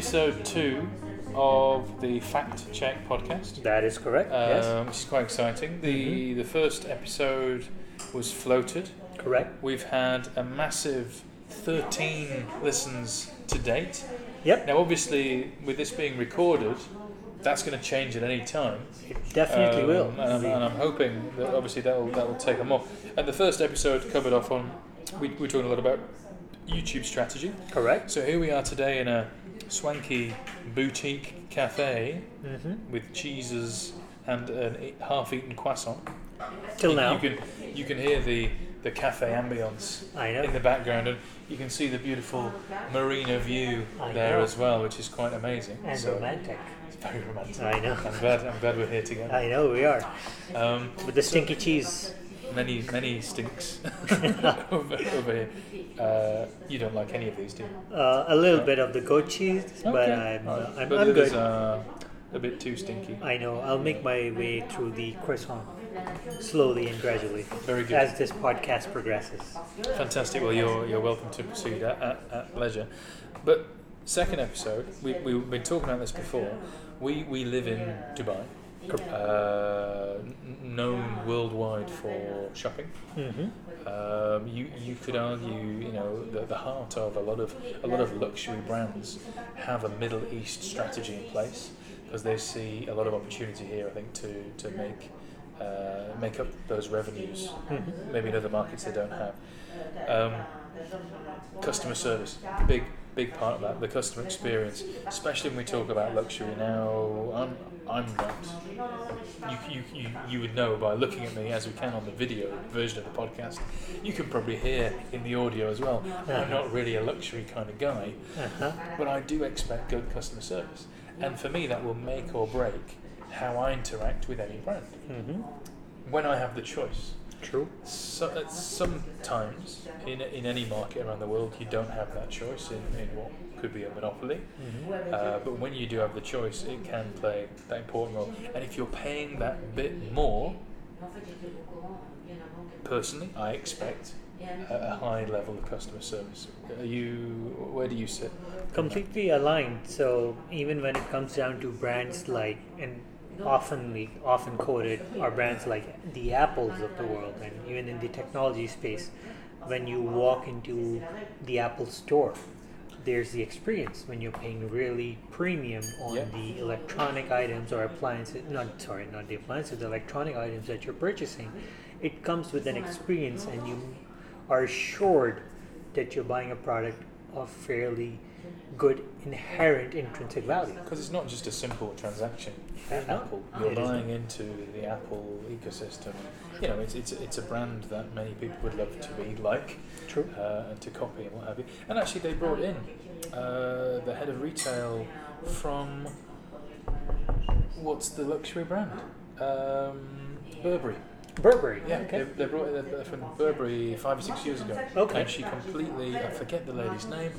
episode two of the Fact Check podcast, That is correct. yes. um, which is quite exciting. The the first episode was floated. Correct. We've had a massive 13 listens to date. Yep. Now, obviously, with this being recorded, that's going to change at any time. It definitely Um, will. And, I'm, and I'm hoping that obviously that will that will take them off. And the first episode covered off on we we were talking a lot about YouTube strategy. Correct. So here we are today in a swanky boutique cafe hmm with cheeses and an e- half-eaten croissant. Till you, now. you can you can hear the the cafe ambience in the background, and you can see the beautiful marina view I there know. as well, which is quite amazing. and So romantic. it's very romantic. I know. I'm glad I'm glad we're here together. I know we are. Um, With the stinky cheese. many many stinks over, over here. Uh, you don't like any of these, do you? Uh, a little bit of the goat cheese, but I'm, uh, I'm, but I'm it is, good. uh, a bit too stinky. I know. I'll make my way through the croissant slowly and gradually Very good. as this podcast progresses. Fantastic. Well, you're you're welcome to proceed at, at, at leisure. But second episode, we we've been talking about this before. We we live in Dubai, uh, known worldwide for shopping. hmm Um, you you could argue, you know, the, the heart of a lot of a lot of luxury brands have a Middle East strategy in place because they see a lot of opportunity here. I think to to make uh, make up those revenues, Mhm. maybe in other markets they don't have. Um, customer service, big big part of that. The customer experience, especially when we talk about luxury. Now, I'm I'm not. You, you, you, you would know by looking at me as we can on the video version of the podcast. You can probably hear in the audio as well. I'm not really a luxury kind of guy, Uh-huh. but I do expect good customer service. And for me, that will make or break how I interact with any brand. hmm When I have the choice. True. So, uh, sometimes in, in any market around the world, you don't have that choice in, in what could be a monopoly. hmm Uh, but when you do have the choice, it can play that important role. And if you're paying that bit more, personally, I expect a, a high level of customer service. Are you? Where do you sit? completely aligned. So even when it comes down to brands like and oftenly often quoted are brands like the apples of the world, and even in the technology space, when you walk into the Apple store, there's the experience when you're paying really premium on the electronic items or appliances. Not sorry, not the appliances, the electronic items that you're purchasing. It comes with an experience, and you are assured that you're buying a product of fairly good inherent intrinsic value. Because it's not just a simple transaction. Apple, you're buying into the Apple ecosystem. You know, it's, it's it's a brand that many people would love to be like. True. uh, and to copy and what have you. And actually, they brought in uh, the head of retail from what's the luxury brand? Um, Burberry. Burberry. Yeah, Okay. they, they brought it they're from Burberry five or six years ago. Okay. And she completely, I forget the lady's name.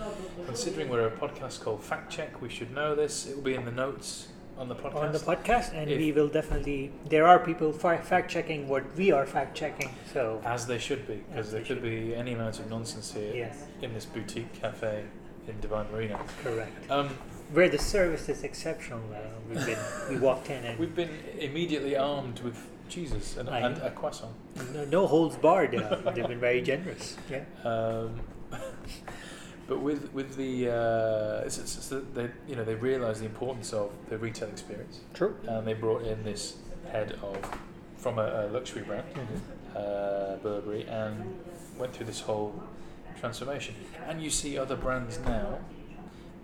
Considering we're a podcast called Fact Check, we should know this. It will be in the notes on the podcast. On the podcast, and If- we will definitely. There are people fa- fact checking what we are fact checking. So As they should be, because there they could be any amount of nonsense here yes, in this boutique cafe in Dubai Marina. correct. Um, Where the service is exceptional. Uh, we've been. we walked in and We've been immediately armed with cheeses and, I and a croissant. no, no holds barred. Uh, they've been very generous. Yeah. Um, but with with the uh, it's, it's, it's that they you know they realise the importance of the retail experience, True. and they brought in this head of from a, a luxury brand, uh, Burberry, and went through this whole transformation. And you see other brands now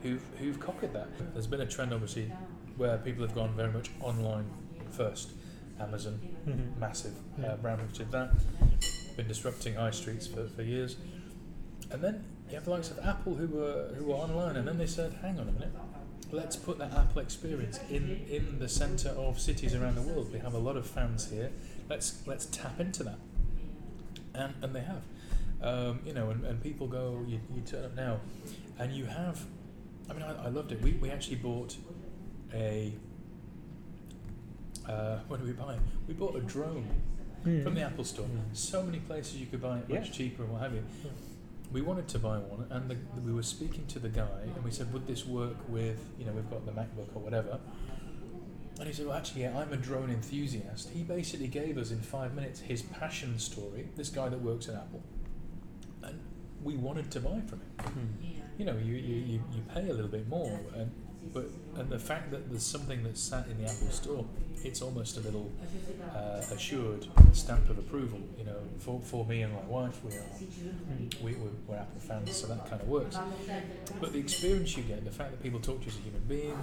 who've who've copied that. There's been a trend, obviously, where people have gone very much online first. Amazon, Mhm. massive uh, brand which did that, been disrupting high streets for, for years. And then you have the likes of Apple who were who were online, and then they said, "Hang on a minute, let's put that Apple experience in in the centre of cities around the world. We have a lot of fans here. Let's let's tap into that." And and they have, um, you know, and, and people go, you, you turn up now, and you have. I mean, I, I loved it. We we actually bought a. Uh, what did we buy? We bought a drone Hmm. from the Apple Store. Mm. So many places you could buy it much Yeah. cheaper and what have you. we wanted to buy one, and the, we were speaking to the guy, and we said, "Would this work with you know we've got the MacBook or whatever?" And he said, "Well, actually, yeah, I'm a drone enthusiast." He basically gave us in five minutes his passion story. This guy that works at Apple, and we wanted to buy from him. Hmm. You know, you you, you, you pay a little bit more, and but and the fact that there's something that's sat in the Apple Store, it's almost a little uh, assured stamp of approval. You know, for, for me and my wife, we are we, we're, Apple fans, so that kind of works. But the experience you get, the fact that people talk to you as a human being,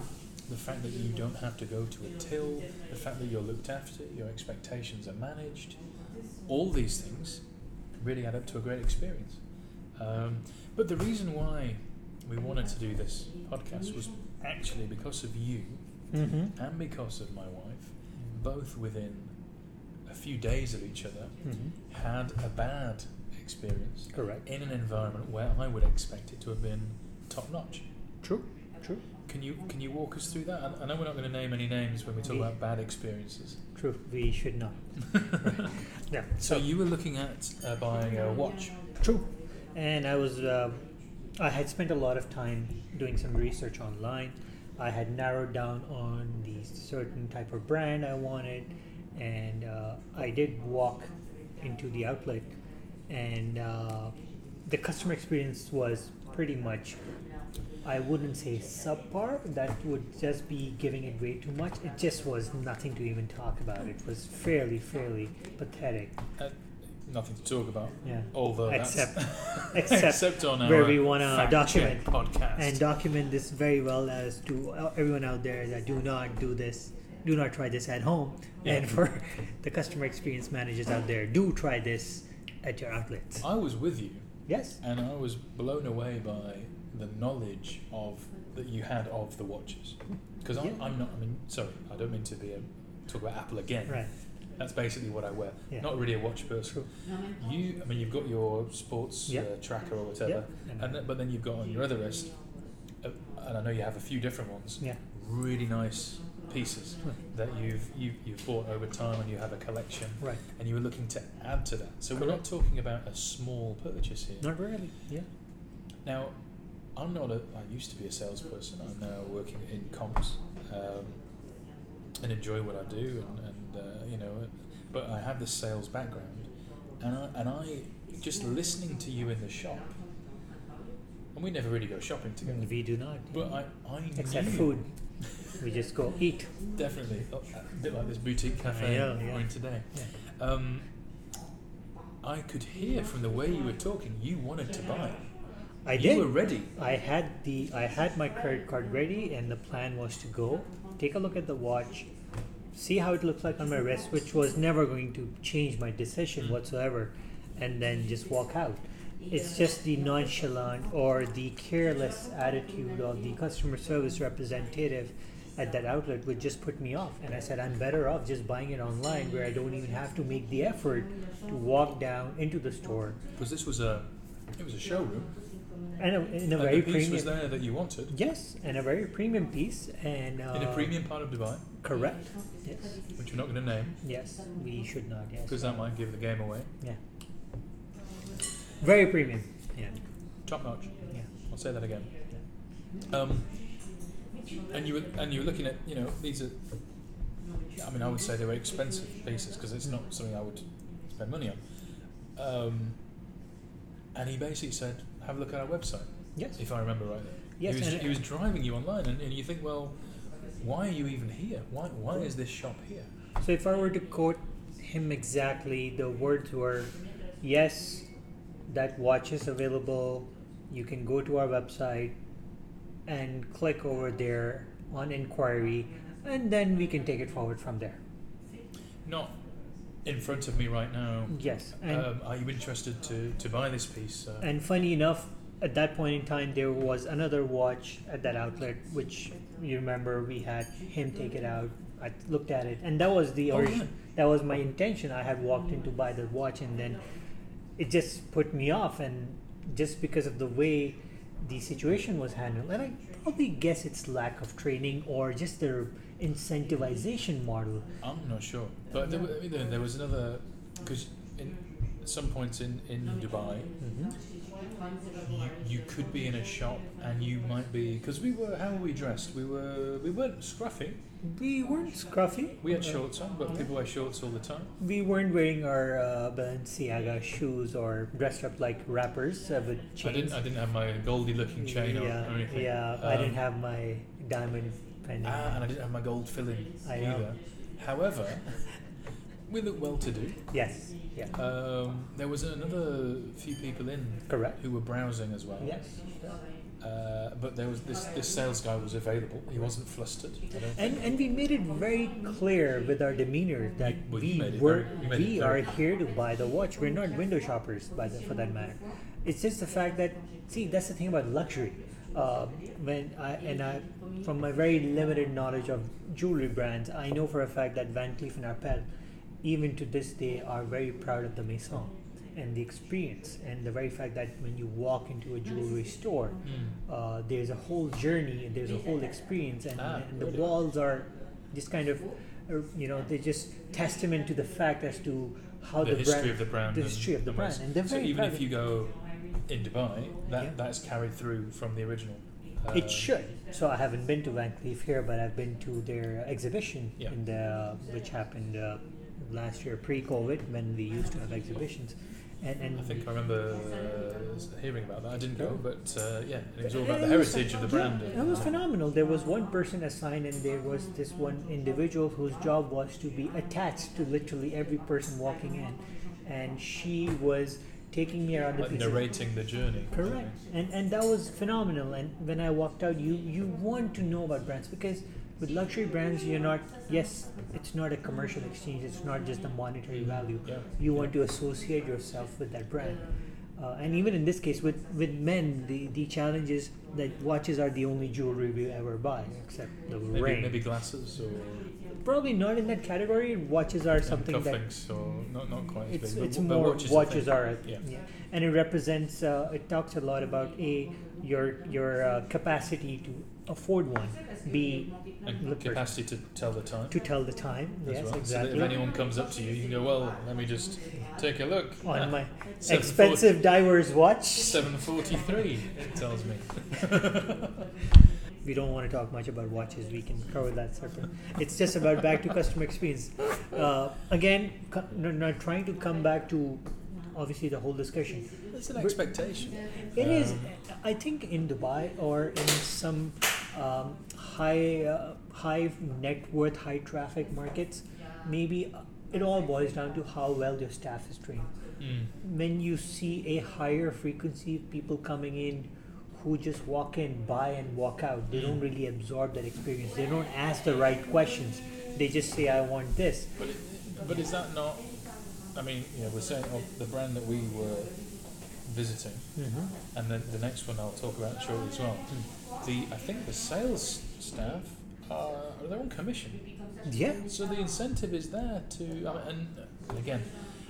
the fact that you don't have to go to a till, the fact that you're looked after, your expectations are managed, all these things really add up to a great experience. Um, but the reason why we wanted to do this podcast was actually because of you Mm-hmm. and because of my wife, both within a few days of each other, Mm-hmm. had a bad experience Correct. in an environment where I would expect it to have been top notch. True. True. Can you can you walk us through that? I, I know we're not going to name any names when we talk We- about bad experiences. True. We should not. Yeah. So you were looking at uh, buying a watch. True. And I was, uh, I had spent a lot of time doing some research online. I had narrowed down on the certain type of brand I wanted, and uh, I did walk into the outlet, and uh, the customer experience was pretty much. I wouldn't say subpar. That would just be giving it way too much. It just was nothing to even talk about. It was fairly, fairly pathetic. Uh, nothing to talk about. Yeah. Although Except- that's except except on our where we wanna document podcast and document this very well as to everyone out there that do not do this do not try this at home Yeah. and for the customer experience managers out there do try this at your outlets I was with you, yes and I was blown away by the knowledge of that you had of the watches. Because Yeah. I'm not. I mean, sorry, I don't mean to be a, talk about Apple again. right That's basically what I wear. Yeah. Not really a watch person. You, I mean, you've got your sports Yeah. uh, tracker or whatever, Yeah. and then, but then you've got on your other wrist, uh, and I know you have a few different ones. yeah Really nice pieces that you've you, you've bought over time, and you have a collection, right and you were looking to add to that. So we're not talking about a small purchase here. not really yeah Now, I'm not a. I used to be a salesperson. I'm now working in comms, um, and enjoy what I do, and, and uh, you know, but I have this sales background, and I, and I just listening to you in the shop, and we never really go shopping together. we do not But I, I except knew food we just go eat definitely oh, a bit like this boutique cafe Yeah, yeah. we're in today. yeah. Um, I could hear from the way you were talking, you wanted to buy. i you did You were ready. I had the I had my credit card ready, and the plan was to go take a look at the watch, see how it looks like on my wrist, which was never going to change my decision mm. whatsoever, and then just walk out. It's just the nonchalant or the careless attitude of the customer service representative at that outlet would just put me off. And I said, I'm better off just buying it online where I don't even have to make the effort to walk down into the store. Because this was a, it was a showroom. And a- in a and very the piece was there that you wanted Yes, and a very premium piece, and uh, in a premium part of Dubai, Correct. Yes. which we're not going to name Yes, we should not. Yes. because that might give the game away. Yeah. Very premium. Yeah. Top notch. Yeah. I'll say that again. Um, and you were and you were looking at you know these are. I mean, I would say they were expensive pieces because it's not something I would spend money on. Um, and he basically said, "Have a look at our website." Yes. If I remember rightly. Yes, He was, he was driving you online, and, and you think, well, why are you even here? Why why is this shop here? So if I were to quote him exactly, the words were, "Yes, that watch is available. You can go to our website and click over there on inquiry, and then we can take it forward from there." Not in front of me right now. Yes. And Um, are you interested to, to buy this piece? Uh, And funny enough, at that point in time, there was another watch at that outlet, which you remember we had him take it out. I looked at it, and that was the Oh, yeah. That was my intention. I had walked in to buy the watch, and then it just put me off, and just because of the way the situation was handled, and I probably guess it's lack of training or just their incentivization model. I'm not sure, but there, I mean, there, was another because at some points in, in Dubai, hmm you, could be in a shop and you might be because we were how were we dressed? We were we weren't scruffy. We weren't scruffy. We had shorts on, but people wear shorts all the time. We weren't wearing our uh, Balenciaga shoes or dressed up like rappers uh, with chains. I didn't I didn't have my goldy looking chain yeah, on or anything. Yeah, I didn't Um, have my diamond Ah, and I didn't have my gold filling I know. either. However, we look well to do. yes, yeah, Um, there was another few people in correct. who were browsing as well. Yes. Uh, but there was this this sales guy was available. He wasn't flustered. And and we made it very clear with our demeanor that Well, we were very- you made it we are here to buy the watch. We're not window shoppers, by the, for that matter. It's just the fact that see that's the thing about luxury. Uh, when I and I, from my very limited knowledge of jewelry brands, I know for a fact that Van Cleef and Arpels, even to this day, are very proud of the Maison and the experience and the very fact that when you walk into a jewelry store, Mm. uh, there's a whole journey and there's a whole experience and, Ah, and the really? walls are just kind of uh, you know they're just testament to the fact as to how the, the, history brand of the brand. the history of the brand and so even if you go in Dubai, that Yeah. that's carried through from the original. Uh, it should so i haven't been to van cleef here but i've been to their exhibition Yeah. in the which happened uh, last year pre-covid when we used to have exhibitions and and I think I remember uh, hearing about that. I didn't go, but uh, yeah, it was all about the heritage of the yeah, brand. It was phenomenal. There was one person assigned, and there was this one individual whose job was to be attached to literally every person walking in, and she was taking me around the like pieces. narrating the journey. Correct, and and that was phenomenal. And when I walked out, you you want to know about brands because with luxury brands, you're not. Yes, it's not a commercial exchange. It's not just the monetary value. Yeah. You want to associate yourself with that brand. Uh, and even in this case, with, with men, the, the challenge is that watches are the only jewelry we ever buy, except the Maybe, ring. maybe glasses or Probably not in that category. Watches are and something that or not not quite as it's big. it's but, but more watches, watches, are Yeah. yeah. and it represents uh, it talks a lot about a your your uh, capacity to afford one b capacity to tell the time. to tell the time as yes well. So exactly that if anyone comes up to you, you can go, well, let me just take a look. on my expensive divers watch 743, it tells me. we don't want to talk much about watches we can cover that separate it's just about back to customer experience uh, again co- no, not trying to come back to obviously the whole discussion It's an expectation. It is. Um, I think in Dubai or in some um, high uh, high net worth, high traffic markets, maybe uh, it all boils down to how well your staff is trained. Mm. When you see a higher frequency of people coming in who just walk in, buy, and walk out, they don't really absorb that experience. They don't ask the right questions. They just say, "I want this." But, it, but is that not? I mean, you know, we're saying of the brand that we were visiting, Mm-hmm. and then the next one I'll talk about shortly as well. The I think the sales staff are they're on commission, Yeah. so the incentive is there to. I mean, and, and again,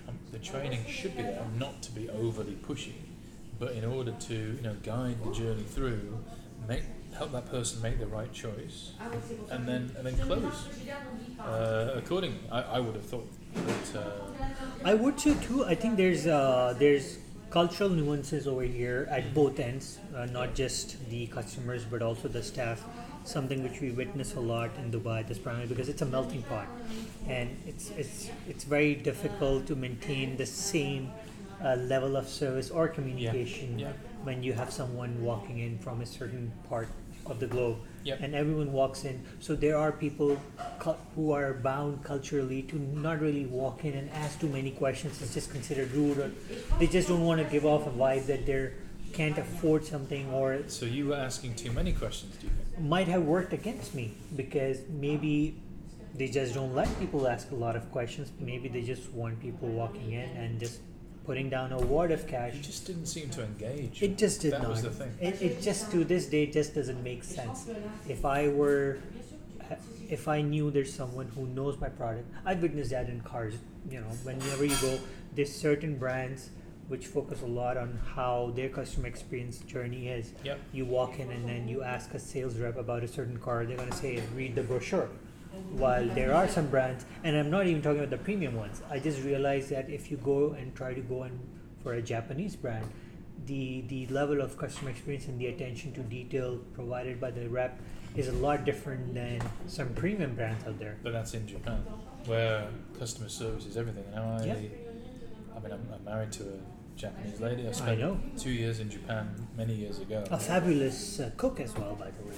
um, the training should be there not to be overly pushy, but in order to you know guide the journey through, make help that person make the right choice, and then and then close uh, accordingly. I, I would have thought that. Uh, I would say too. I think there's uh, there's cultural nuances over here at both ends, uh, not just the customers but also the staff. Something which we witness a lot in Dubai, this primarily because it's a melting pot, and it's it's it's very difficult to maintain the same uh, level of service or communication yeah. when you have someone walking in from a certain part of the globe Yep. and everyone walks in so there are people cu- who are bound culturally to not really walk in and ask too many questions it's just considered rude or they just don't want to give off a vibe that they can't afford something or So you were asking too many questions, do you think? might have worked against me because maybe they just don't like people ask a lot of questions maybe they just want people walking in and just putting down a wad of cash You just didn't seem to engage. It just did that not. was the thing. It, it just to this day just doesn't make sense. If I were, if I knew there's someone who knows my product, I've witnessed that in cars. You know, whenever you go, there's certain brands which focus a lot on how their customer experience journey is. Yep. You walk in and then you ask a sales rep about a certain car, they're gonna say, read the brochure. While there are some brands, and I'm not even talking about the premium ones. I just realized that if you go and try to go and for a Japanese brand, the the level of customer experience and the attention to detail provided by the rep is a lot different than some premium brands out there. But that's in Japan, where customer service is everything. And I, Yeah. I mean, I'm, I'm married to a Japanese lady. I I spent know. two years in Japan many years ago. A fabulous uh, cook as well, by the way.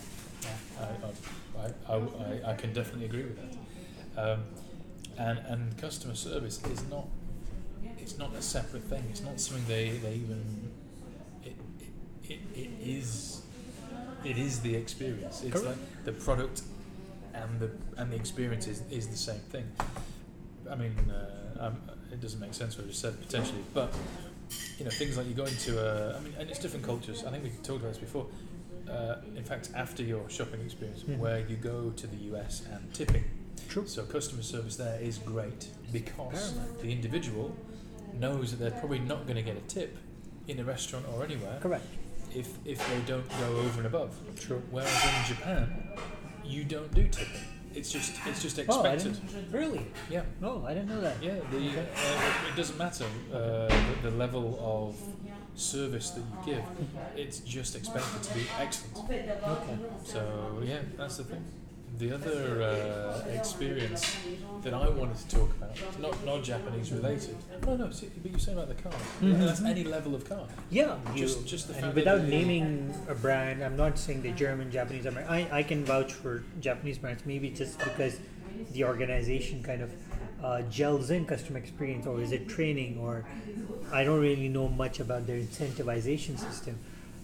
I, I, I, I, I can definitely agree with that. Um, and and customer service is not it's not a separate thing. It's not something they, they even it, it, it, it is it is the experience. It's Correct. like the product and the and the experience is, is the same thing. I mean, uh, um, it doesn't make sense what I just said potentially, but you know things like you go into a I mean, and it's different cultures. I think we talked about this before. Uh, in fact, after your shopping experience, Mhm. where you go to the US and tipping. True. So customer service there is great because the individual knows that they're probably not going to get a tip in a restaurant or anywhere Correct. if if they don't go over and above. True. Whereas in Japan, you don't do tipping. It's just it's just Oh, expected. didn't, really? yeah. No, I didn't know that. Yeah, the, Okay. uh, it doesn't matter uh, the, the level of service that you give. It's just expected to be excellent. Okay. So yeah, that's the thing. The other uh, experience that I wanted to talk about, not not Japanese related. No, no. See, but you're saying about the car. Mhm. That's any level of car. Yeah, Just- just the fact without naming a brand, I'm not saying the German, Japanese. I I can vouch for Japanese brands, maybe just because the organization kind of uh, gels in customer experience, or is it training, or I don't really know much about their incentivization system,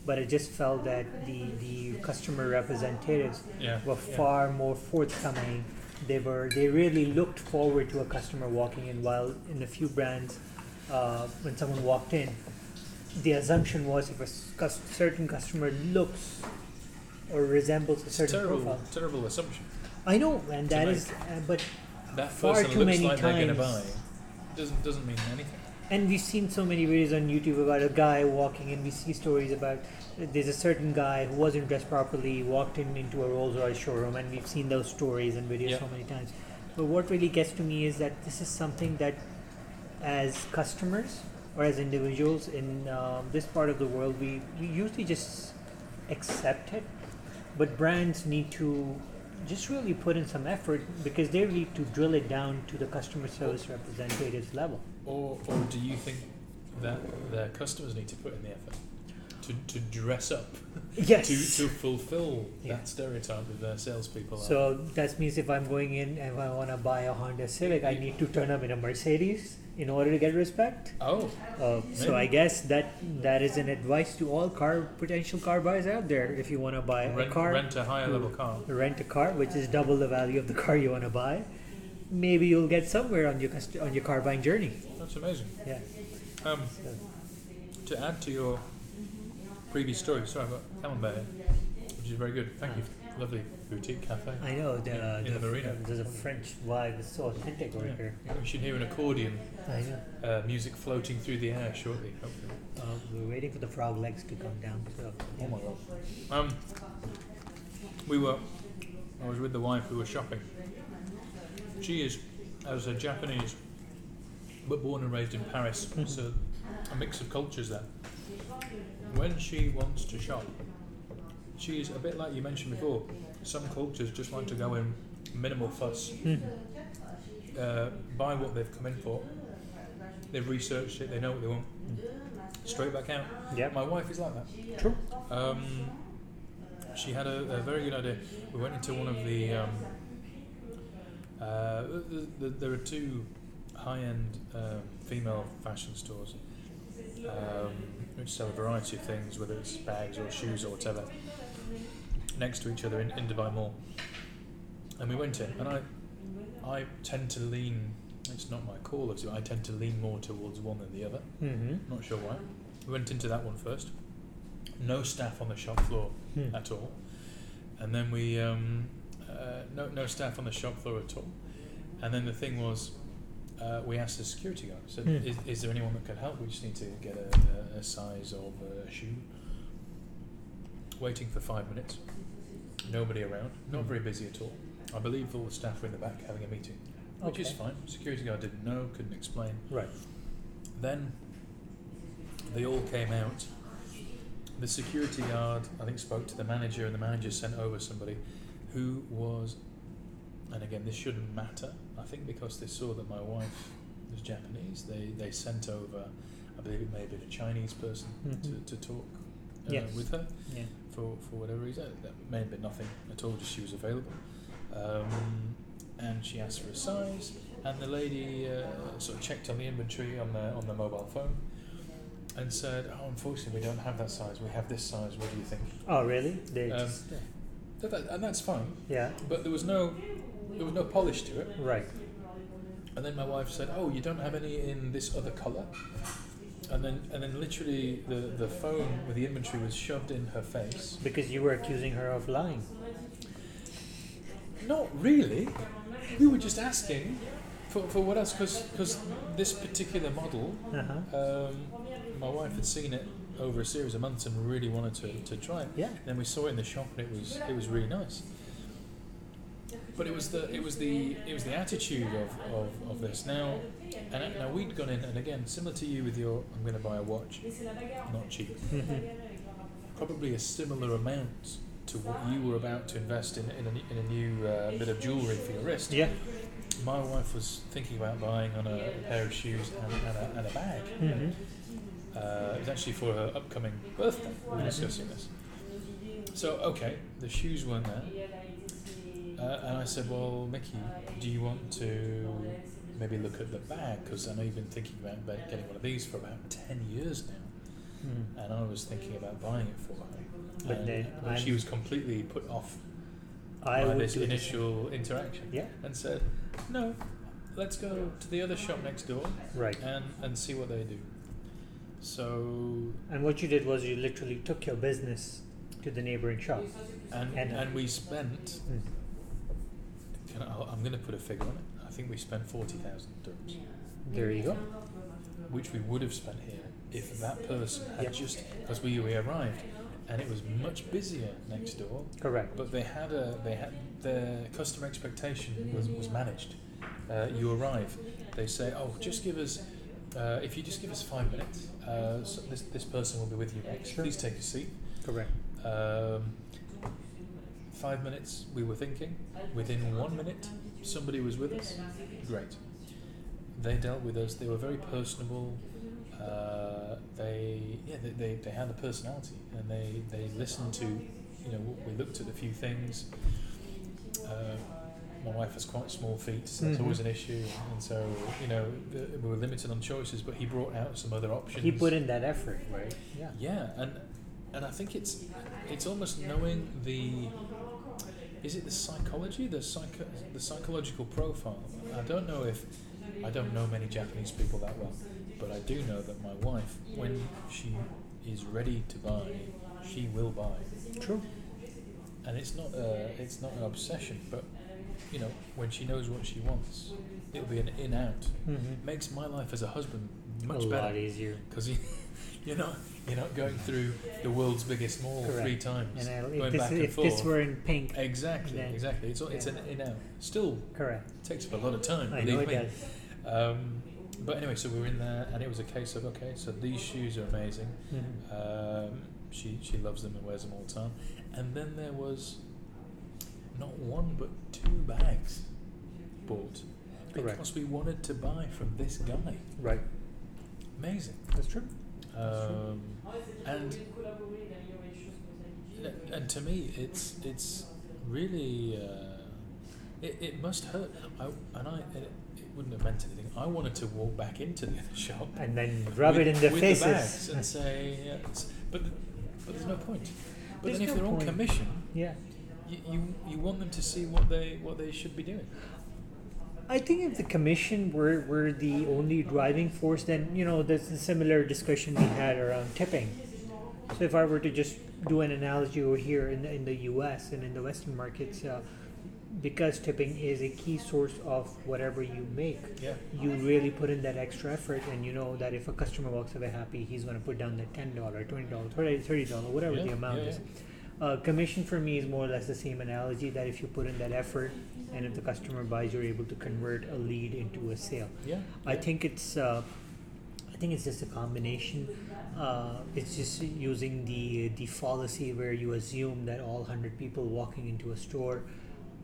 but I just felt that the the customer representatives Yeah. were yeah. far more forthcoming. They were they really looked forward to a customer walking in. While in a few brands, uh, when someone walked in, the assumption was if a cus- certain customer looks or resembles a certain terrible, profile. terrible assumption. I know, and that is, uh, but That Far too looks many like they're going to buy. times. Doesn't doesn't mean anything. And we've seen so many videos on YouTube about a guy walking in. We see stories about there's a certain guy who wasn't dressed properly, walked in into a Rolls Royce showroom, and we've seen those stories and videos Yeah. so many times. But what really gets to me is that this is something that, as customers or as individuals in um, this part of the world, we, we usually just accept it. But brands need to just really put in some effort because they need to drill it down to the customer service representatives level. Or or do you think that their customers need to put in the effort to, to dress up Yes. to to fulfill Yeah. that stereotype of their salespeople? are? So that means if I'm going in and I want to buy a Honda Civic, I need to turn up in a Mercedes in order to get respect. oh, Uh, so I guess that that is an advice to all car potential car buyers out there. If you want to buy a car, rent a higher level car. rent a car, which is double the value of the car you want to buy, maybe you'll get somewhere on your on your car buying journey. That's amazing. Yeah. Um, So, to add to your previous story, sorry, I've got Camembert which is very good. Thank you. Lovely boutique cafe. I know the, In- in the marina. there's a French vibe. It's so authentic over Yeah. here. We should hear an accordion I know. uh, music floating through the air shortly, hopefully. Uh, we're waiting for the frog legs to come down. So, yeah. Oh my god. Um, we were, I was with the wife, we were shopping. She is, as a Japanese, but born and raised in Paris, so a mix of cultures there. When she wants to shop, she is a bit like you mentioned before. Some cultures just like to go in minimal fuss, Mhm. uh, buy what they've come in for. They've researched it, they know what they want. Straight back out. Yep. My wife is like that. True. Um, she had a, a very good idea. We went into one of the. Um, uh, the, the, there are two high-end um, female fashion stores um, which sell a variety of things, whether it's bags or shoes or whatever, next to each other in, in Dubai Mall. And we went in, and I, I tend to lean. It's not my call, of I tend to lean more towards one than the other. Mm-hmm. Not sure why. We went into that one first. No staff on the shop floor Hmm. at all. And then we um, uh, no no staff on the shop floor at all. And then the thing was, uh, we asked the security guard. Said, Hmm. is, "Is there anyone that can help? We just need to get a, a, a size of a shoe." Waiting for five minutes. Nobody around. Not Hmm. very busy at all. I believe all the staff were in the back having a meeting, which is fine. Security guard didn't know, couldn't explain. Right. Then they all came out. The security guard, I think, spoke to the manager, and the manager sent over somebody who was, and again, this shouldn't matter. I think because they saw that my wife was Japanese, they, they sent over, I believe it may have been a Chinese person Mhm. to, to talk uh, Yes. with her Yeah. for, for whatever reason. That may have been nothing at all, just she was available. Um, and she asked for a size, and the lady uh, sort of checked on the inventory on the on the mobile phone, and said, "Oh, unfortunately, we don't have that size. We have this size. What do you think?" Oh, really? Um, That- that- and that's fine, yeah. but there was no there was no polish to it. Right. And then my wife said, "Oh, you don't have any in this other color." And then and then literally the the phone with the inventory was shoved in her face. Because you were accusing her of lying. Not really. We were just asking for, for what else, because this particular model, Uh huh. um, my wife had seen it over a series of months and really wanted to, to try it. Yeah. Then we saw it in the shop and it was it was really nice. But it was the it was the it was the attitude of, of, of this. Now and now we'd gone in and again similar to you with your I'm going to buy a watch, not cheap. Mhm. Probably a similar amount to what you were about to invest in in a, in a new uh, bit of jewellery for your wrist. Yeah. My wife was thinking about buying on a, a pair of shoes and, and, a, and a bag. hmm Uh, it was actually for her upcoming birthday. We were discussing this. So, okay, the shoes weren't there. Uh, and I said, Well, Mickey, do you want to maybe look at the bag? Because I know you've been thinking about getting one of these for about 10 years now. Mm. And I was thinking about buying it for her. But And- then but she was completely put off I by this initial interaction Yeah. and said, No, let's go to the other shop next door Right. and, and see what they do. So And what you did was you literally took your business to the neighboring shop. and And- and, we spent. Mm. Can I, I'm going to put a figure on it. I think we spent forty thousand dirhams, There you go. which we would have spent here if that person had Yeah. just because we we arrived and it was much busier next door. Correct. But they had a they had their customer expectation was, was managed. Uh, you arrive, they say, oh, just give us. Uh, if you just give us five minutes, uh, so this, this person will be with you next. Sure. Please take a seat. Correct. Um, five minutes, we were thinking. Within one minute, somebody was with us. Great. They dealt with us. They were very personable. Uh, they, yeah, they, they, they had a personality, and they, they listened to, you know, we looked at a few things. Uh, my wife has quite small feet, so that's Mhm. always an issue, and so you know the, we were limited on choices. But he brought out some other options. He put in that effort, right? Yeah. Yeah, and and I think it's it's almost knowing the is it the psychology, the psycho, the psychological profile. I don't know if I don't know many Japanese people that well, but I do know that my wife, when she is ready to buy, she will buy, True. and it's not a, it's not an obsession, but you know when she knows what she wants, it'll be an in out. Mm-hmm. Makes my life as a husband much a better lot easier. because you, you're not you're not going through the world's biggest mall Correct. three times, And I'll, going if this, back and if forth. this were in pink, exactly, then- exactly. It's all it's yeah. an in out. Still correct. takes up a lot of time. I believe me. Um, but anyway, so we were in there, and it was a case of okay, so these shoes are amazing. Mhm. Um, she she loves them and wears them all the time. And then there was not one but two bags bought Correct. because we wanted to buy from this guy. Right. Amazing. That's true. Um, and and to me, it's it's really uh, it, it must hurt. I, and I it, it wouldn't have meant anything. I wanted to walk back into the other shop And then rub with, it in their with faces. the bags and say, yeah, but but there's no point. But There's then if no they're on commission, yeah. You, you you want them to see what they what they should be doing. I think if the commission were, were the only driving force, then you know there's a similar discussion we had around tipping. So if I were to just do an analogy over here in the, in the U.S. and in the Western markets, uh, because tipping is a key source of whatever you make, Yeah. you really put in that extra effort, and you know that if a customer walks away happy, he's going to put down that ten dollar, twenty dollar, thirty dollar, whatever Yeah, the amount yeah, is. Uh, commission for me is more or less the same analogy that if you put in that effort and if the customer buys, you're able to convert a lead into a sale. Yeah. I think it's uh, I think it's just a combination. Uh, it's just using the the fallacy where you assume that all hundred people walking into a store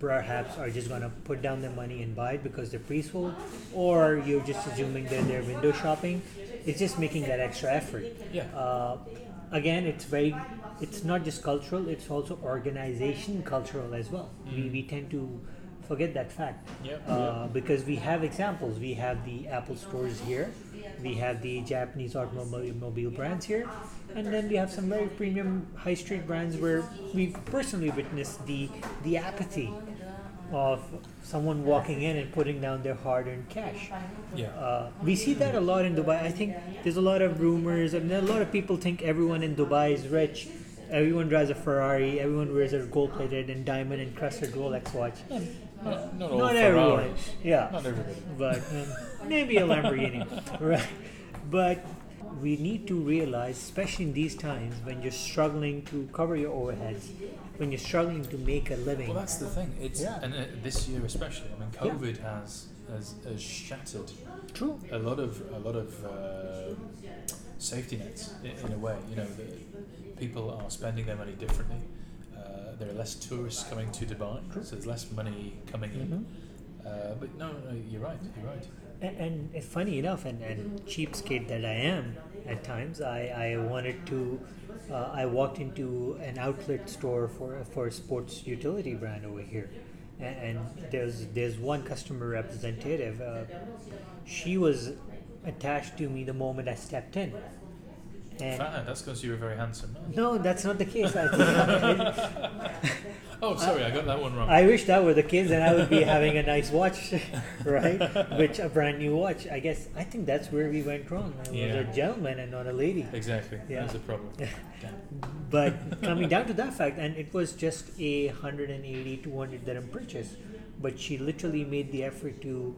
perhaps are just gonna put down their money and buy it because they're pre-sold, or you're just assuming that they're window shopping. It's just making that extra effort. Yeah. Again, it's very it's not just cultural; it's also organization cultural as well. We, we tend to forget that fact. Yep, uh, because we have examples. We have the Apple stores here, we have the Japanese automobile brands here, and then we have some very premium high street brands where we've personally witnessed the the apathy of someone walking in and putting down their hard-earned cash. Yeah. Uh, we see that a lot in Dubai. I think there's a lot of rumors, and a lot of people think everyone in Dubai is rich. Everyone drives a Ferrari. Everyone wears a gold-plated and diamond encrusted Rolex watch. Not, not Not Ferraris. everyone. Yeah. Not everybody. But um, maybe a Lamborghini, right? But we need to realize, especially in these times when you're struggling to cover your overheads, when you're struggling to make a living. Well, that's the thing. It's Yeah. and uh, this year especially. I mean, Yeah. COVID has, has has shattered True. a lot of a lot of uh, safety nets in, in a way. You know, people are spending their money differently. Uh, there are less tourists coming to Dubai, so there's less money coming in. Mhm. Uh, but no, no, you're right. You're right. And, and funny enough, and, and cheapskate that I am at times, I, I wanted to. Uh, I walked into an outlet store for for a sports utility brand over here, and, and there's there's one customer representative. Uh, she was attached to me the moment I stepped in, and Fine, that's because you were very handsome. man. no, that's not the case. I think Oh, sorry, I got that one wrong. I wish that were the case, and I would be having a nice watch, right? Which a brand new watch. I guess I think that's where we went wrong. It was a gentleman and not a lady. exactly. Yeah. That's a problem. But coming down to that fact, and it was just a 180, 200 dirham purchase, but she literally made the effort to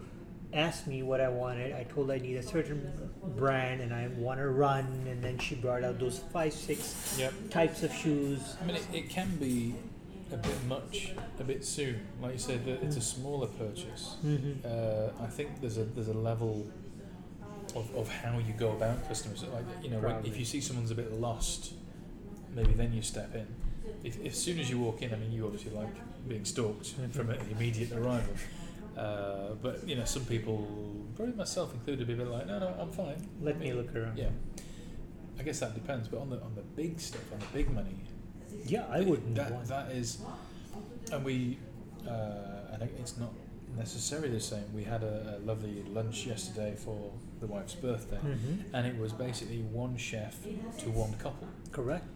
ask me what I wanted. I told her I need a certain brand and I want to run, and then she brought out those five, six Yep. types of shoes. I mean, it, it can be a bit much, a bit soon. Like you said, that it's a smaller purchase. hmm Uh, I think there's a there's a level of, of how you go about customers. Like you know, when, if you see someone's a bit lost, maybe then you step in. If, if as soon as you walk in, I mean, you obviously like being stalked from an immediate arrival. Uh, but you know, some people, probably myself included, be a bit like, no, no, I'm fine. Let me look around. Yeah, I guess that depends. But on the on the big stuff, on the big money, Yeah, I wouldn't that that is, and we, uh, and it's not necessarily the same. We had a, a lovely lunch yesterday for the wife's birthday, Mhm. and it was basically one chef to one couple, Correct.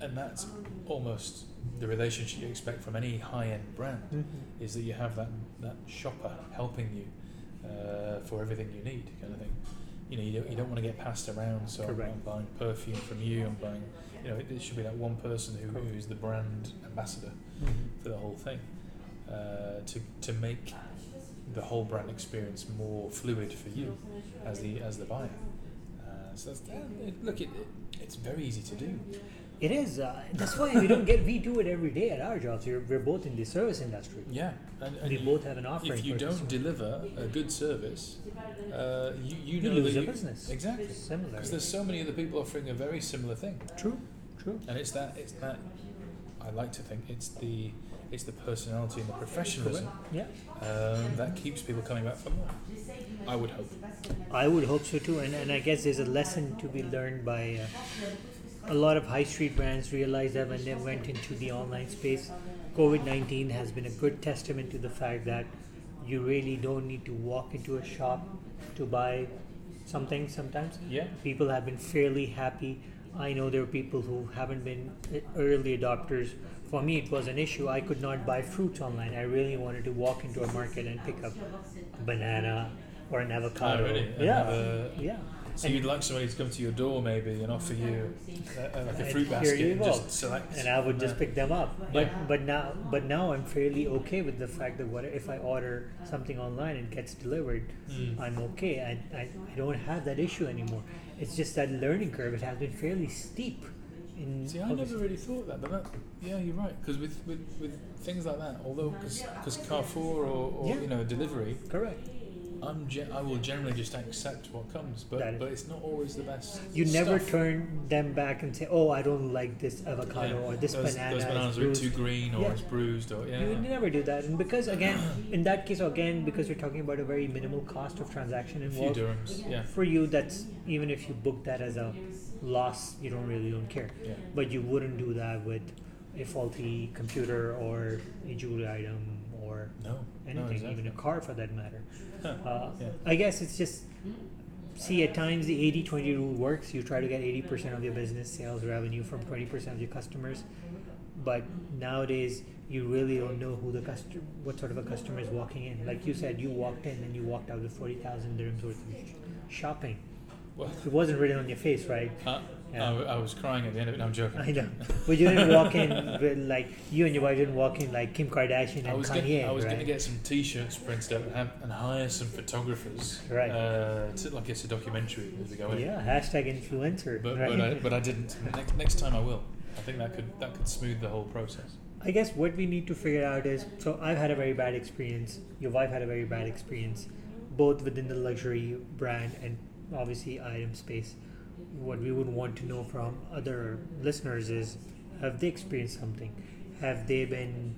And that's almost the relationship you expect from any high-end brand. Mhm. Is that you have that that shopper helping you uh, for everything you need, kind of thing. You know, you don't, you don't want to get passed around. So I'm, Correct. I'm buying perfume from you. I'm buying, you know, it, it should be that one person who, who's the brand ambassador Mhm. for the whole thing uh, to to make the whole brand experience more fluid for you as the as the buyer. Uh, so that's, it, look, it, it, it's very easy to do. It is. Uh, that's why we don't get. We do it every day at our jobs. We're, we're both in the service industry. Yeah, and, and We both have an offering. if you don't deliver a good service, uh, you, you You know lose that a you, business. Exactly. Similar. Because there's so many other people offering a very similar thing, True. True. and it's that it's that. I like to think it's the it's the personality and the professionalism Yeah. um, that keeps people coming back for more. I would hope. I would hope so too, and, and I guess there's a lesson to be learned by uh, a lot of high street brands realized that when they went into the online space, COVID 19 has been a good testament to the fact that you really don't need to walk into a shop to buy something sometimes. Yeah. People have been fairly happy. I know there are people who haven't been early adopters. For me, it was an issue. I could not buy fruits online. I really wanted to walk into a market and pick up a banana or an avocado. Oh, really? Yeah. yeah. So you'd like somebody to come to your door maybe and offer you uh, uh, like a fruit basket and go. just select. and I would just Uh, pick them up. But Yeah. but now but now I'm fairly okay with the fact that what if I order something online and gets delivered, Mm. I'm okay. I, I I don't have that issue anymore. It's just that learning curve. It has been fairly steep in See, I never really thought that, but that, yeah, you're right. Because with, with, with things like that, although because Carrefour or, or Yeah. you know delivery, correct. I'm ge- I will generally just accept what comes, but but it's not always the best. You never stuff. turn them back and say, "Oh, I don't like this avocado Yeah. or this those, banana." Those is bananas are bruised." too green or Yeah. it's bruised or yeah. You would never do that, and because again, in that case, again, because you're talking about a very minimal cost of transaction a few involved. dirhams, yeah, For you, that's even if you book that as a loss, you don't really don't care. yeah. But you wouldn't do that with a faulty computer or a jewelry item or No, no, anything, exactly. even a car for that matter. Huh. Uh, Yeah. I guess it's just see at times the 80-20 rule works. You try to get 80% of your business sales revenue from 20% of your customers. But nowadays you really don't know who the customer what sort of a customer is walking in. Like you said, you walked in and you walked out with 40,000 dirhams worth of shopping. Well, It wasn't written on your face, right? uh, Yeah. I, w- I was crying at the end of it. No, I'm joking. I know. But you didn't walk in with like you and your wife didn't walk in like Kim Kardashian and I was Kanye, gonna, I was right? going to get some T-shirts printed up and, and hire some photographers. Right. Uh, to, like it's a documentary as we go in. yeah, hashtag influencer. But right? but I, but I didn't. Next, next time I will. I think that could that could smooth the whole process. I guess what we need to figure out is so I've had a very bad experience. Your wife had a very bad experience, both within the luxury brand and obviously item space. What we would want to know from other listeners is have they experienced something? Have they been,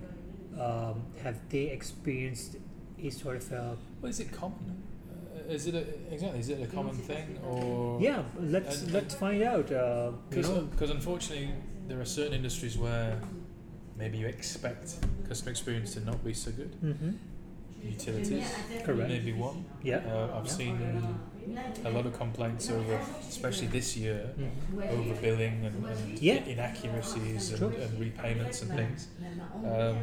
um, have they experienced a sort of a, Well, is it common? Uh, is it a, exactly? Is it a common thing or yeah, let's, And- let's find out. Uh, Because unfortunately, there are certain industries where maybe you expect customer experience to not be so good. hmm Utilities, Correct. maybe one. Yeah. Uh, I've Yeah. seen a lot of complaints over, especially this year, Mhm. over billing and, and Yeah. inaccuracies and, and repayments and things. Um,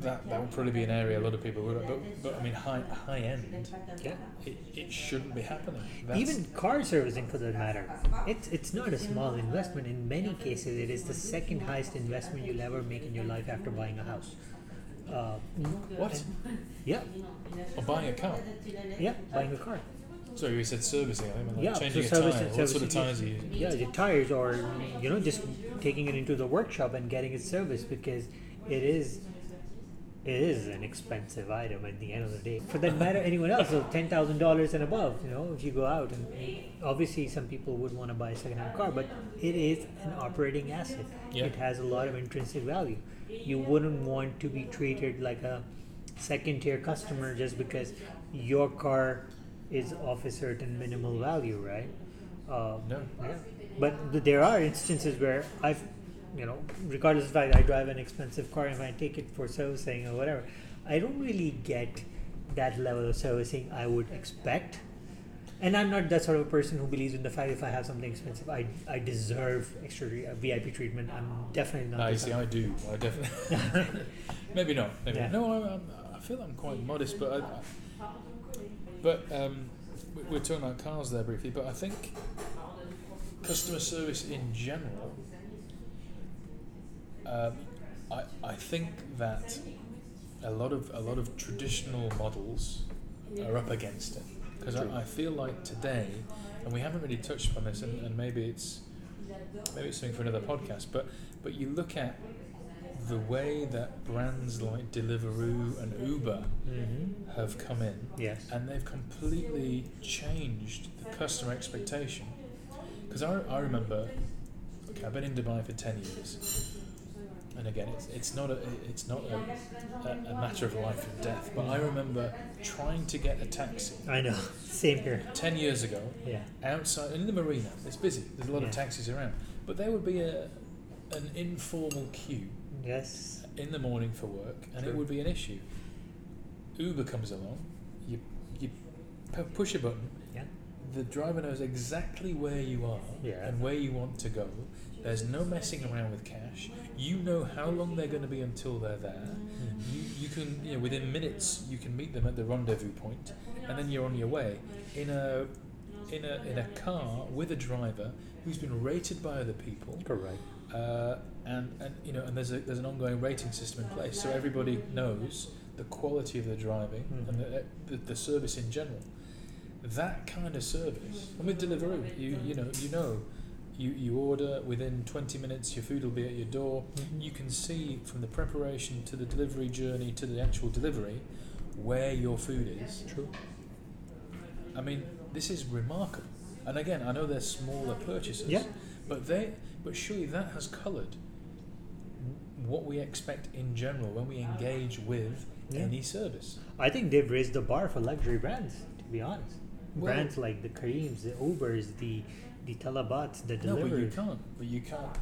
that that would probably be an area a lot of people would. But, but I mean, high high end, Yeah. it, it shouldn't be happening. That's, Even car servicing, for that matter, it's it's not a small investment. In many cases, it is the second highest investment you'll ever make in your life after buying a house. Uh, what? yeah, Or buying a car. yeah, buying a car. Sorry, you said servicing. I mean, like Yeah, changing so a service tire. and What sort of servicing, tires are you using? Yeah, your tires, or you know, just taking it into the workshop and getting it serviced because it is. It is an expensive item at the end of the day. For that matter, anyone else, so ten thousand dollars and above, you know, if you go out and obviously some people would want to buy a second-hand car, but it is an operating asset. Yeah. It has a lot of intrinsic value. You wouldn't want to be treated like a second-tier customer just because your car is of a certain minimal value, right? Uh, No. yeah. But there are instances where I've, you know, regardless of fact I drive an expensive car and I take it for servicing or whatever, I don't really get that level of servicing I would expect. And I'm not that sort of a person who believes in the fact if I have something expensive, I, I deserve extra uh, VIP treatment. I'm definitely not. I see, I do. I definitely. maybe not. Maybe Yeah. no. I'm, I'm, I feel I'm quite modest, but I, but um, we- we're talking about cars there briefly. But I think customer service in general. Um, I I think that a lot of a lot of traditional models are up against it because I, I feel like today, and we haven't really touched upon this, and, and maybe it's maybe it's something for another podcast. But but you look at the way that brands like Deliveroo and Uber Mhm. have come in, Yes. and they've completely changed the customer expectation. Because I, I remember, okay, I've been in Dubai for ten years, and again, it's, it's not a it's not a, a, a matter of life and death. But I remember trying to get a taxi I know. Same here. ten years ago Yeah. outside in the marina. It's busy. There's a lot Yeah. of taxis around, but there would be a an informal queue Yes. in the morning for work, and it would be an issue. Uber comes along, you you pu- push a button, Yeah. the driver knows exactly where you are Yeah. and where you want to go. There's no messing around with cash. You know how long they're going to be until they're there. Mhm. You, you can you know within minutes you can meet them at the rendezvous point, and then you're on your way in a in a in a car with a driver who's been rated by other people Correct. uh, and and you know and there's a there's an ongoing rating system in place so everybody knows the quality of the driving Mhm. and the, the the service in general that kind of service and with Deliveroo you you know you know You, you order within 20 minutes, your food will be at your door. Mhm. You can see from the preparation to the delivery journey to the actual delivery where your food is. True. I mean, this is remarkable. And again, I know they're smaller purchases, Yeah. but they, but surely that has coloured what we expect in general when we engage with Yeah. any service. I think they've raised the bar for luxury brands. To be honest, Well- brands like the Careems, the Ubers, the the Talabats, the No, but you can't. But you can't.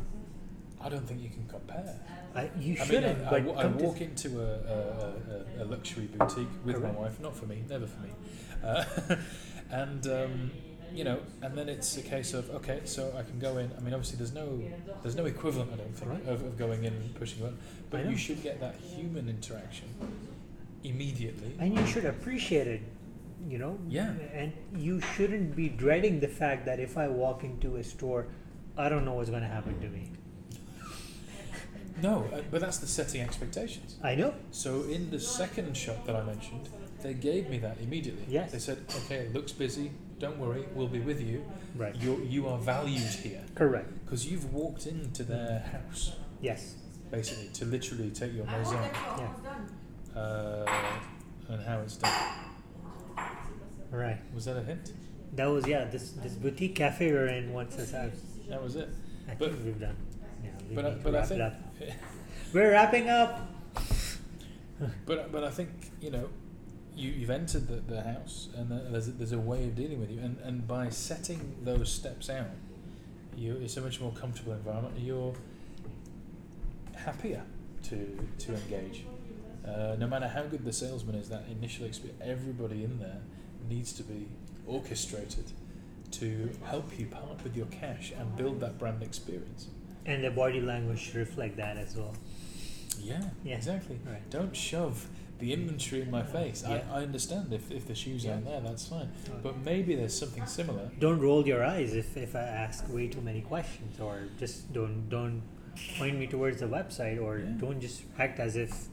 I don't think you can compare. I, you I mean, shouldn't. I, I but I walk into a, a, a, a luxury boutique with Correct. my wife, not for me, never for me, uh, and um, you know, and then it's a case of okay, so I can go in. I mean, obviously, there's no there's no equivalent, I don't think, Right. of, of going in and pushing I but you should get that human interaction immediately. and you should appreciate it. You know. Yeah. And you shouldn't be dreading the fact that if I walk into a store, I don't know what's going to happen to me. No, uh, but that's the setting expectations. I know. So in the second shot that I mentioned, they gave me that immediately. Yes. They said, okay, it looks busy. Don't worry, we'll be with you. Right. You're, you are valued here Correct. because you've walked into their house Yes. basically to literally take your maison Yeah. uh, and how it's done. Right. Was that a hint? That was yeah. This this boutique cafe we're in wants us out. That was it. I But- think we've done. Yeah. We But I, to but I think. We're wrapping up. but but I think you know, you you've entered the, the house and there's a, there's a way of dealing with you and and by setting those steps out, you it's a much more comfortable environment. You're happier to to engage. Uh, no matter how good the salesman is, that initial experience, everybody in there needs to be orchestrated to help you part with your cash and build that brand experience. And the body language should reflect that as well. Yeah, Yeah. exactly. Right. Don't shove the inventory in my face. Yeah. I, I understand if, if the shoes Yeah. aren't there, that's fine. Right. But maybe there's something similar. Don't roll your eyes if, if I ask way too many questions, or just don't don't point me towards the website, or Yeah. don't just act as if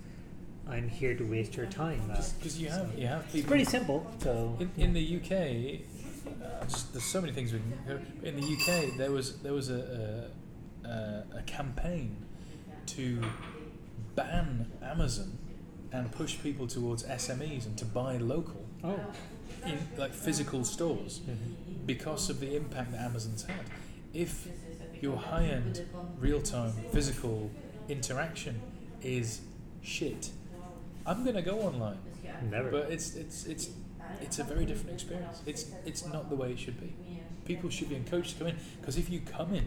I'm here to waste your time. Uh, Because you have you have it's pretty simple. So in, in the UK. Uh, just, there's so many things we can. In the UK, there was there was a a, a, campaign to ban Amazon and push people towards SMEs and to buy local oh, in like physical stores. mhm. because of the impact that Amazon's had. If your high end, real time, physical interaction is shit, I'm gonna go online. never. But it's it's it's it's a very different experience. It's it's not the way it should be. People should be encouraged to come in because if you come in,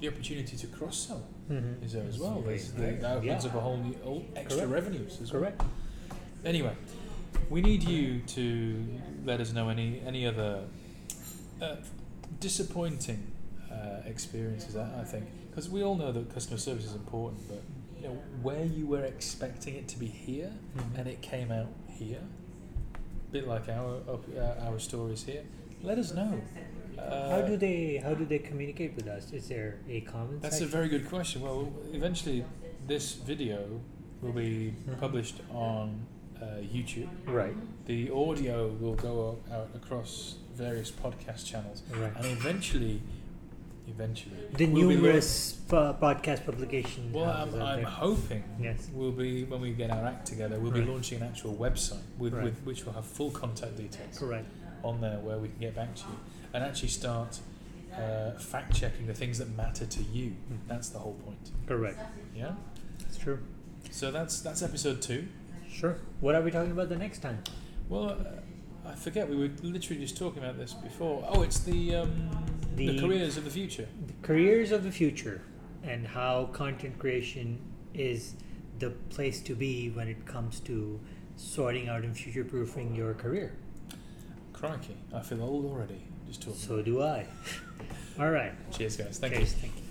the opportunity to cross sell Mhm. is there as well. There's the, that opens Yeah. up a whole new whole extra Correct. revenues as well. Correct. Anyway, we need you to let us know any any other uh, disappointing uh, experiences. I, I think because we all know that customer service is important, but know where you were expecting it to be here Mhm. and it came out here, A bit like our uh, our stories here. Let us know. Uh, how do they how do they communicate with us? Is there a comment That's a very good question. Well, eventually, this video will be Mhm. published on uh, YouTube. right. The audio will go out across various podcast channels, Right. and eventually, eventually, The we'll numerous po- podcast publication. lau- well, I'm, I'm hoping Yes. we'll be when we get our act together. We'll Right. be launching an actual website with, Right. with which will have full contact details Correct. on there, where we can get back to you and actually start uh, fact checking the things that matter to you. Mhm. That's the whole point. Correct. Yeah. It's true. So that's that's episode two. Sure. What are we talking about the next time? Well, uh, I forget we were literally just talking about this before. Oh, it's the um, the, The- careers of the future. The careers of the future and how content creation is the place to be when it comes to sorting out and future proofing your career. Crikey, I feel old already. Just talking. So do I. All right. Cheers, guys. Thank Cheers. you. Thank you.